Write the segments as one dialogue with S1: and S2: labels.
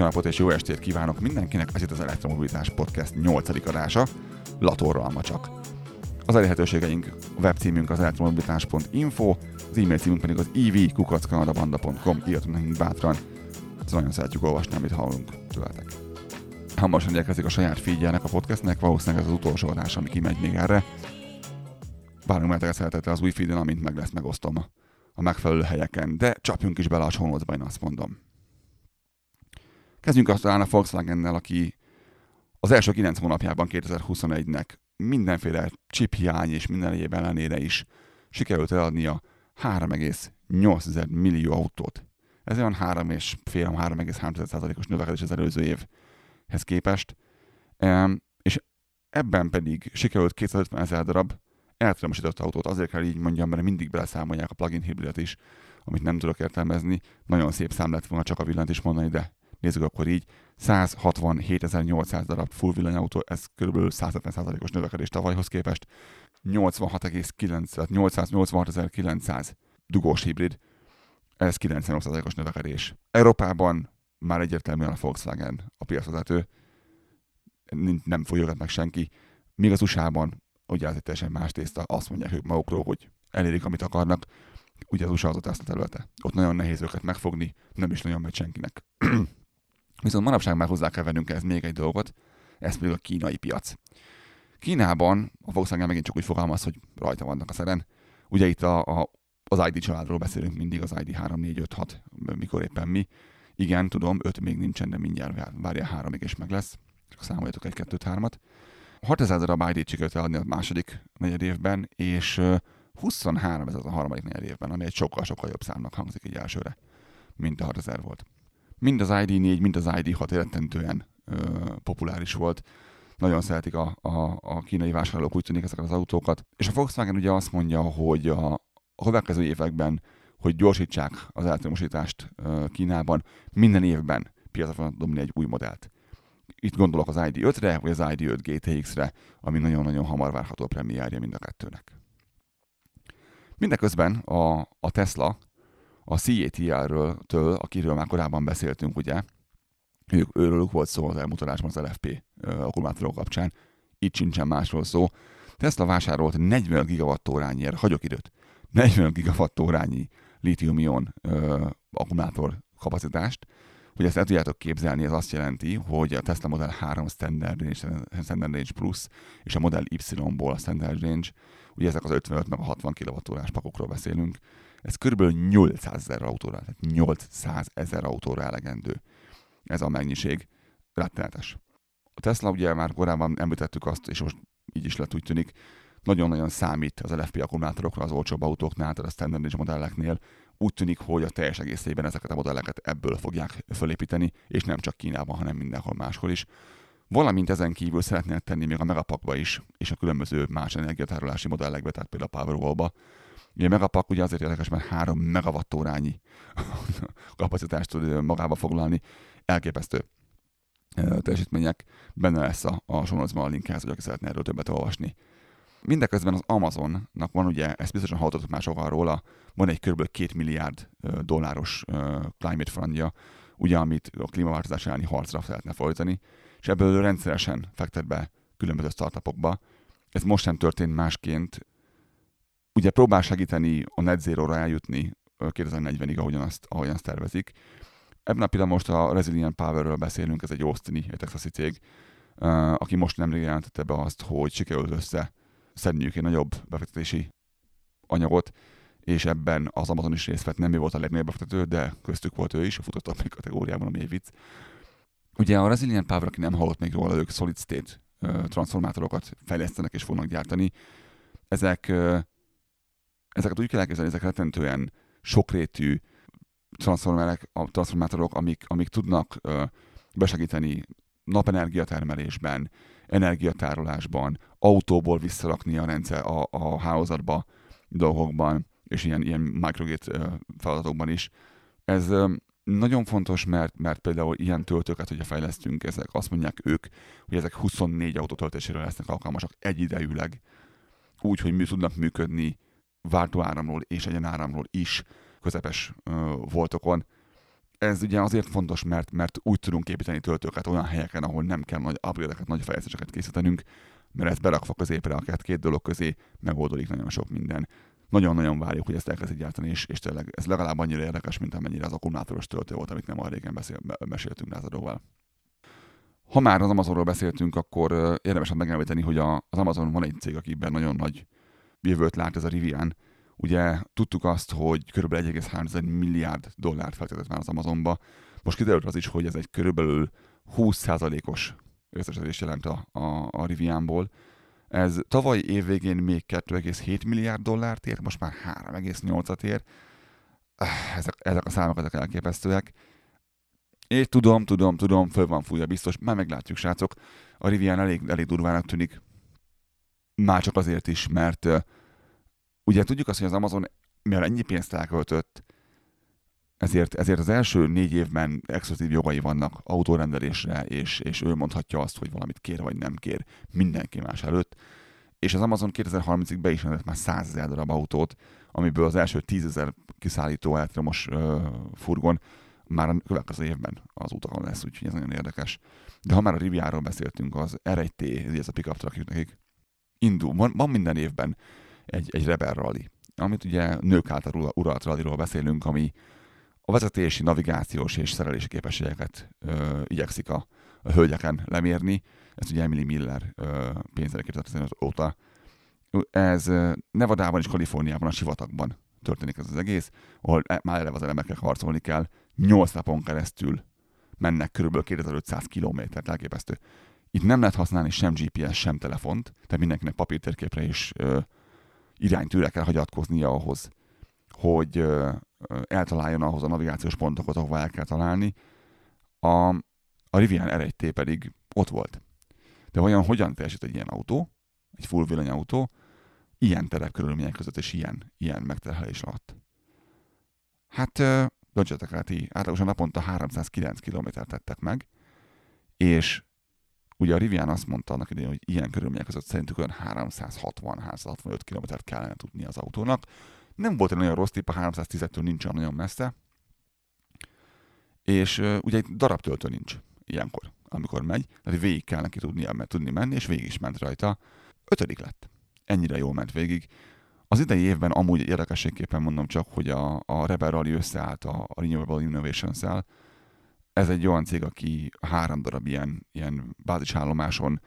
S1: Jó napot és jó estét kívánok mindenkinek, ez itt az Elektromobilitás Podcast 8. adása, Latorral csak. Az elérhetőségeink a webcímünk az elektromobilitás.info, az e-mail címünk pedig az evkukackanadabanda.com, írjatunk nekünk bátran. Ezt nagyon szeretjük olvasni, amit hallunk tőletek. Hamarosan érkezik a saját figyelnek a podcastnek, valószínűleg ez az utolsó adás, ami kimegy még erre. Várunk mert szeretettel az új feeden, amint meg lesz, megosztom a, megfelelő helyeken, de csapjunk is bele a show én azt mondom. Kezdjünk aztán a Volkswagen-nel, aki az első 9 hónapjában 2021-nek mindenféle chip hiány és minden egyéb ellenére is sikerült eladnia 3,8 millió autót. Ez olyan 3,5-3,3%-os növekedés az előző évhez képest. És ebben pedig sikerült 250 ezer darab elektromosított autót, azért kell így mondjam, mert mindig beleszámolják a plug-in hibridet is, amit nem tudok értelmezni. Nagyon szép szám lett volna csak a villant is mondani, de nézzük akkor így, 167.800 darab full villanyautó, ez kb. 150%-os növekedés tavalyhoz képest, 86,9, 886.900 dugós hibrid, ez 98%-os növekedés. Európában már egyértelműen a Volkswagen a piacvezető, nem fogja meg senki, míg az USA-ban ugye ez egy teljesen más tészta, azt mondják ők magukról, hogy elérik, amit akarnak, ugye az USA az a területe. Ott nagyon nehéz őket megfogni, nem is nagyon megy senkinek. Viszont manapság már hozzá kell vennünk ez még egy dolgot, ez pedig a kínai piac. Kínában a Volkswagen megint csak úgy fogalmaz, hogy rajta vannak a szeren. Ugye itt a, a, az ID családról beszélünk mindig, az ID 3, 4, 5, 6, mikor éppen mi. Igen, tudom, 5 még nincsen, de mindjárt várja 3 és meg lesz. Csak számoljatok egy, kettőt, hármat. 6000 darab ID-t sikerült eladni a második negyed évben, és 23 ez az a harmadik negyed évben, ami egy sokkal-sokkal jobb számnak hangzik egy elsőre, mint a 6000 volt mind az ID4, mind az ID6 rettentően populáris volt. Nagyon szeretik a, a, a kínai vásárlók, úgy tűnik ezeket az autókat. És a Volkswagen ugye azt mondja, hogy a, a következő években, hogy gyorsítsák az elektromosítást Kínában, minden évben piacra fognak dobni egy új modellt. Itt gondolok az ID5-re, vagy az ID5 GTX-re, ami nagyon-nagyon hamar várható premierje mind a kettőnek. Mindeközben a, a Tesla a CATL-ről, től, akiről már korábban beszéltünk, ugye, ők, őrülük volt szó az elmutatásban az LFP akkumulátorok kapcsán, itt sincsen másról szó. Tesla vásárolt 40 gigawattórányért, hagyok időt, 40 gigawattórányi litium-ion akkumulátor kapacitást, hogy ezt el tudjátok képzelni, ez azt jelenti, hogy a Tesla Model 3 Standard Range, Standard Range Plus és a Model Y-ból a Standard Range, ugye ezek az 55 meg a 60 kWh pakokról beszélünk, ez kb. 800 ezer autóra, tehát 800 ezer autóra elegendő ez a mennyiség. Rettenetes. A Tesla ugye már korábban említettük azt, és most így is lett úgy tűnik, nagyon-nagyon számít az LFP akkumulátorokra az olcsóbb autóknál, tehát a standard modelleknél. Úgy tűnik, hogy a teljes egészében ezeket a modelleket ebből fogják fölépíteni, és nem csak Kínában, hanem mindenhol máshol is. Valamint ezen kívül szeretnének tenni még a Megapakba is, és a különböző más energiatárolási modellekbe, tehát például a Powerwall-ba, Ugye a Megapack ugye azért érdekes, mert 3 megawattórányi kapacitást tud magába foglalni. Elképesztő teljesítmények. Benne lesz a, a sonozban a linkhez, hogy aki szeretne erről többet olvasni. Mindeközben az Amazonnak van ugye, ezt biztosan hallottatok már sokan róla, van egy kb. 2 milliárd dolláros climate fundja, ugye, amit a klímaváltozás elleni harcra szeretne folytani, és ebből rendszeresen fektet be különböző startupokba. Ez most sem történt másként, ugye próbál segíteni a net zero-ra eljutni 2040-ig, ahogyan azt, ahogyan azt tervezik. Ebben a pillanatban most a Resilient Power-ről beszélünk, ez egy Austini, egy texasi cég, aki most nemrég jelentette be azt, hogy sikerült össze szedniük egy nagyobb befektetési anyagot, és ebben az Amazon is részt vett, nem ő volt a legnagyobb befektető, de köztük volt ő is, a futott kategóriában, ami egy vicc. Ugye a Resilient Power, aki nem hallott még róla, ők solid state transformátorokat fejlesztenek és fognak gyártani. Ezek ezeket úgy kell elképzelni, ezek rettentően sokrétű transformátorok, amik, amik tudnak ö, besegíteni napenergia termelésben, energiatárolásban, autóból visszarakni a rendszer a, a hálózatba dolgokban, és ilyen, ilyen microgate feladatokban is. Ez ö, nagyon fontos, mert, mert például ilyen töltőket, hogyha fejlesztünk, ezek azt mondják ők, hogy ezek 24 autótöltésére lesznek alkalmasak egyidejűleg, úgy, hogy mi tudnak működni váltóáramról és egyenáramról is közepes voltokon. ez ugye azért fontos, mert, mert úgy tudunk építeni töltőket olyan helyeken, ahol nem kell nagy upgrade nagy fejlesztéseket készítenünk, mert ezt berakva középre a két dolog közé megoldódik nagyon sok minden. Nagyon-nagyon várjuk, hogy ezt elkezdik gyártani, és, és tényleg ez legalább annyira érdekes, mint amennyire az akkumulátoros töltő volt, amit nem a régen beszél, meséltünk lázadóval. Ha már az Amazonról beszéltünk, akkor érdemes megemlíteni, hogy az Amazon van egy cég, akiben nagyon nagy jövőt lát ez a Rivian. Ugye tudtuk azt, hogy kb. 1,3 milliárd dollárt feltetett már az Amazonba. Most kiderült az is, hogy ez egy körülbelül 20%-os összesedés jelent a, a, a Rivianból. Ez tavaly évvégén még 2,7 milliárd dollárt ér, most már 3,8-at ér. Ezek, ezek a számok ezek elképesztőek. És tudom, tudom, tudom, föl van fújja biztos, már meglátjuk, srácok. A Rivian elég, elég durvának tűnik. Már csak azért is, mert ugye tudjuk azt, hogy az Amazon, mivel ennyi pénzt elköltött, ezért, ezért az első négy évben exkluzív jogai vannak autórendelésre, és, és ő mondhatja azt, hogy valamit kér vagy nem kér mindenki más előtt. És az Amazon 2030-ig be is rendelt már 100 ezer darab autót, amiből az első 10 ezer kiszállító elektromos uh, furgon már a következő évben az utakon lesz, úgyhogy ez nagyon érdekes. De ha már a Riviáról beszéltünk, az R1T, ez a pickup truck nekik indul. Van, van minden évben egy, egy Rebel Rally, amit ugye nők által uralt rallyról beszélünk, ami a vezetési, navigációs és szerelési képességeket ö, igyekszik a, a hölgyeken lemérni. Ez ugye Emily Miller ö, pénzre 2015 óta. Ez Nevadában és Kaliforniában, a sivatagban történik ez az egész, ahol e, már eleve az elemekkel harcolni kell. 8 napon keresztül mennek körülbelül 2500 kilométert, elképesztő. Itt nem lehet használni sem GPS, sem telefont, tehát mindenkinek papírtérképre és ö, iránytűre kell hagyatkoznia ahhoz, hogy ö, eltaláljon ahhoz a navigációs pontokat, ahova el kell találni. A, a Rivian R1T pedig ott volt. De olyan hogyan teljesít egy ilyen autó, egy full villanyautó, ilyen terepkörülmények között és ilyen, ilyen megterhelés alatt. Hát döntsetek rá ti, átlagosan naponta 309 kilométert tettek meg, és ugye a Rivian azt mondta annak idején, hogy ilyen körülmények között szerintük olyan 360-365 kilométert kellene tudni az autónak. Nem volt egy nagyon rossz tipp, a 310-től nincs olyan nagyon messze, és ugye egy darab töltő nincs ilyenkor, amikor megy, tehát végig kell neki tudnia, mert tudni menni, és végig is ment rajta. Ötödik lett. Ennyire jól ment végig. Az idei évben amúgy érdekességképpen mondom csak, hogy a, a Rebel Rally összeállt a, a Renewable Innovations-el. Ez egy olyan cég, aki három darab ilyen, ilyen bázisállomáson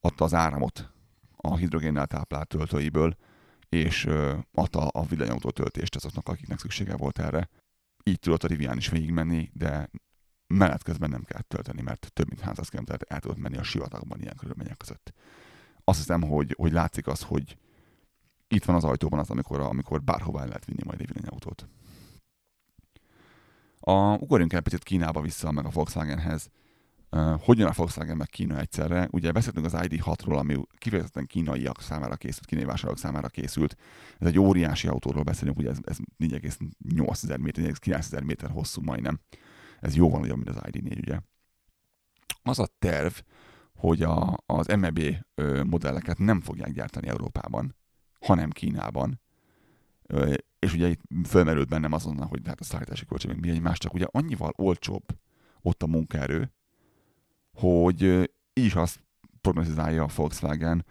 S1: adta az áramot a hidrogénnel táplált töltőiből, és adta a villanyautó töltést azoknak, akiknek szüksége volt erre. Így tudott a Rivian is végigmenni, de menet közben nem kellett tölteni, mert több mint 300 km el tudott menni a sivatagban ilyen körülmények között. Azt hiszem, hogy, hogy látszik az, hogy itt van az ajtóban az, amikor, amikor bárhová lehet vinni majd egy villanyautót. A, ugorjunk el picit Kínába vissza, meg a Volkswagenhez. Uh, hogyan a Volkswagen meg Kína egyszerre? Ugye beszéltünk az ID6-ról, ami kifejezetten kínaiak számára készült, kínai vásárlók számára készült. Ez egy óriási autóról beszélünk, ugye ez, ez 4,8 méter, 4,9 méter hosszú majdnem. Ez jóval nagyobb, mint az ID4, ugye. Az a terv, hogy a, az MEB modelleket nem fogják gyártani Európában, hanem Kínában. És ugye itt fölmerült bennem azonnal, hogy hát a szállítási költség még mi más, csak ugye annyival olcsóbb ott a munkaerő, hogy így is azt prognozizálja a Volkswagen,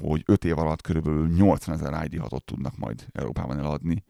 S1: hogy 5 év alatt körülbelül 80 ezer ID6-ot tudnak majd Európában eladni.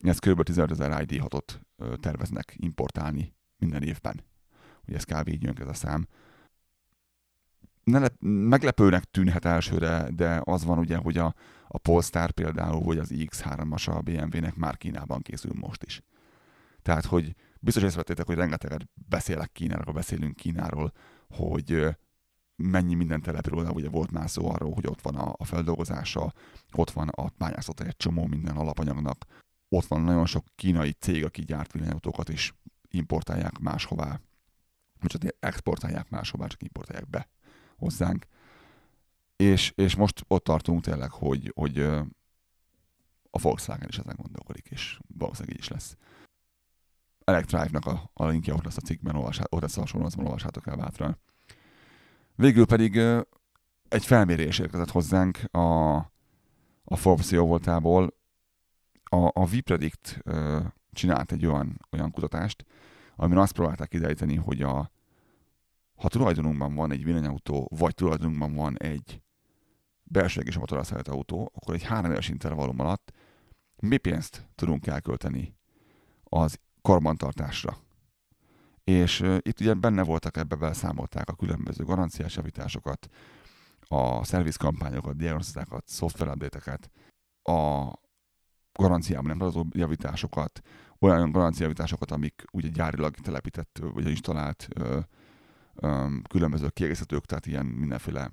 S1: Ez kb. 15 ezer ID6-ot terveznek importálni minden évben. Ugye ez kb. így jön ez a szám ne le, meglepőnek tűnhet elsőre, de az van ugye, hogy a, a Polestar például, vagy az X3-as a BMW-nek már Kínában készül most is. Tehát, hogy biztos észrevettétek, hogy rengeteget beszélek Kínáról, beszélünk Kínáról, hogy mennyi minden települ oda, ugye volt már szó arról, hogy ott van a, a feldolgozása, ott van a bányászata egy csomó minden alapanyagnak, ott van nagyon sok kínai cég, aki gyárt villanyautókat is importálják máshová, vagy csak exportálják máshová, csak importálják be hozzánk. És, és most ott tartunk tényleg, hogy, hogy a Volkswagen is ezen gondolkodik, és valószínűleg így is lesz. Electrive-nak a, a linkje ott lesz a cikkben, olvasát, ott lesz a hasonlóan, olvassátok el bátran. Végül pedig egy felmérés érkezett hozzánk a, a Forbes voltából. A, a Vipredict csinált egy olyan, olyan kutatást, amiben azt próbálták kideríteni, hogy a, ha tulajdonunkban van egy villanyautó, vagy tulajdonunkban van egy belső és motorra autó, akkor egy három éves intervallum alatt mi pénzt tudunk elkölteni az karbantartásra. És uh, itt ugye benne voltak, ebbe beszámolták a különböző garanciás javításokat, a szervizkampányokat, diagnosztikákat, szoftverupdate a garanciában nem adó javításokat, olyan garanciajavításokat, amik ugye gyárilag telepített vagy installált ö, különböző kiegészítők, tehát ilyen mindenféle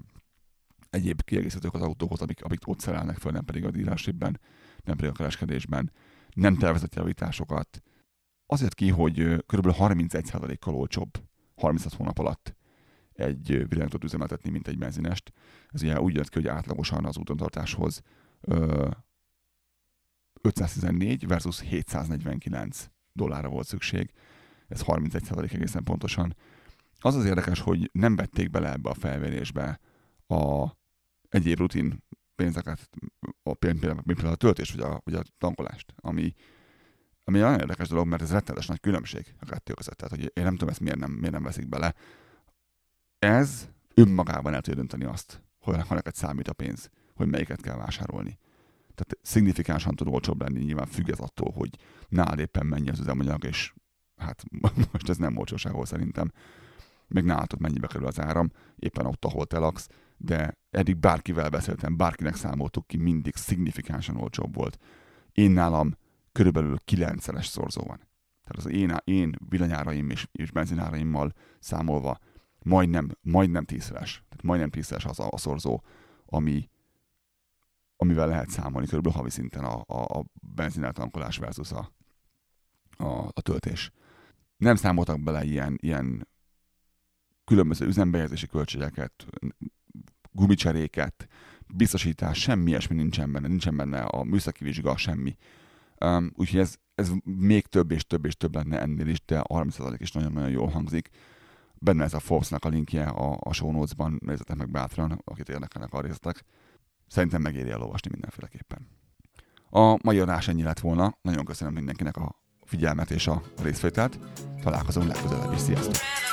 S1: egyéb kiegészítők az autóhoz, amik, amik ott szerelnek föl, nem pedig a dílásében, nem pedig a kereskedésben, nem tervezett javításokat. Azért ki, hogy kb. 31%-kal olcsóbb 36 hónap alatt egy villanyatot üzemeltetni, mint egy benzinest. Ez ugye úgy jött ki, hogy átlagosan az útontartáshoz 514 versus 749 dollárra volt szükség. Ez 31 egészen pontosan. Az az érdekes, hogy nem vették bele ebbe a felvérésbe a egyéb rutin pénzeket, a, például, a töltés vagy a, vagy a tankolást, ami, ami nagyon érdekes dolog, mert ez rettenetes nagy különbség a kettő között. Tehát, hogy én nem tudom, ezt miért nem, miért nem veszik bele. Ez önmagában el tudja dönteni azt, hogy ha neked számít a pénz, hogy melyiket kell vásárolni. Tehát szignifikánsan tud olcsóbb lenni, nyilván függ ez attól, hogy nálad éppen mennyi az üzemanyag, és hát most ez nem olcsóságol szerintem. Meg nálatok mennyibe kerül az áram, éppen ott, ahol te laksz, de eddig bárkivel beszéltem, bárkinek számoltuk ki, mindig szignifikánsan olcsóbb volt. Én nálam körülbelül kilencszeres szorzó van. Tehát az én, én villanyáraim és, és benzináraimmal számolva majdnem, majdnem tízszeres. Tehát majdnem tízszeres az a, a szorzó, ami, amivel lehet számolni körülbelül havi szinten a, a, a benzineltankolás versus a, a, a töltés. Nem számoltak bele ilyen, ilyen különböző üzembejegyzési költségeket, gumicseréket, biztosítás, semmi ilyesmi nincsen benne, nincsen benne a műszaki vizsga, semmi. Um, úgyhogy ez, ez még több és több és több lenne ennél is, de a 30% is nagyon-nagyon jól hangzik. Benne ez a Forbes-nak a linkje a, a show notes-ban, nézzetek meg bátran, akit érdekelnek a részletek. Szerintem megéri elolvasni mindenféleképpen. A mai adás ennyi lett volna. Nagyon köszönöm mindenkinek a figyelmet és a részvételt. Találkozunk legközelebb is. Sziasztok!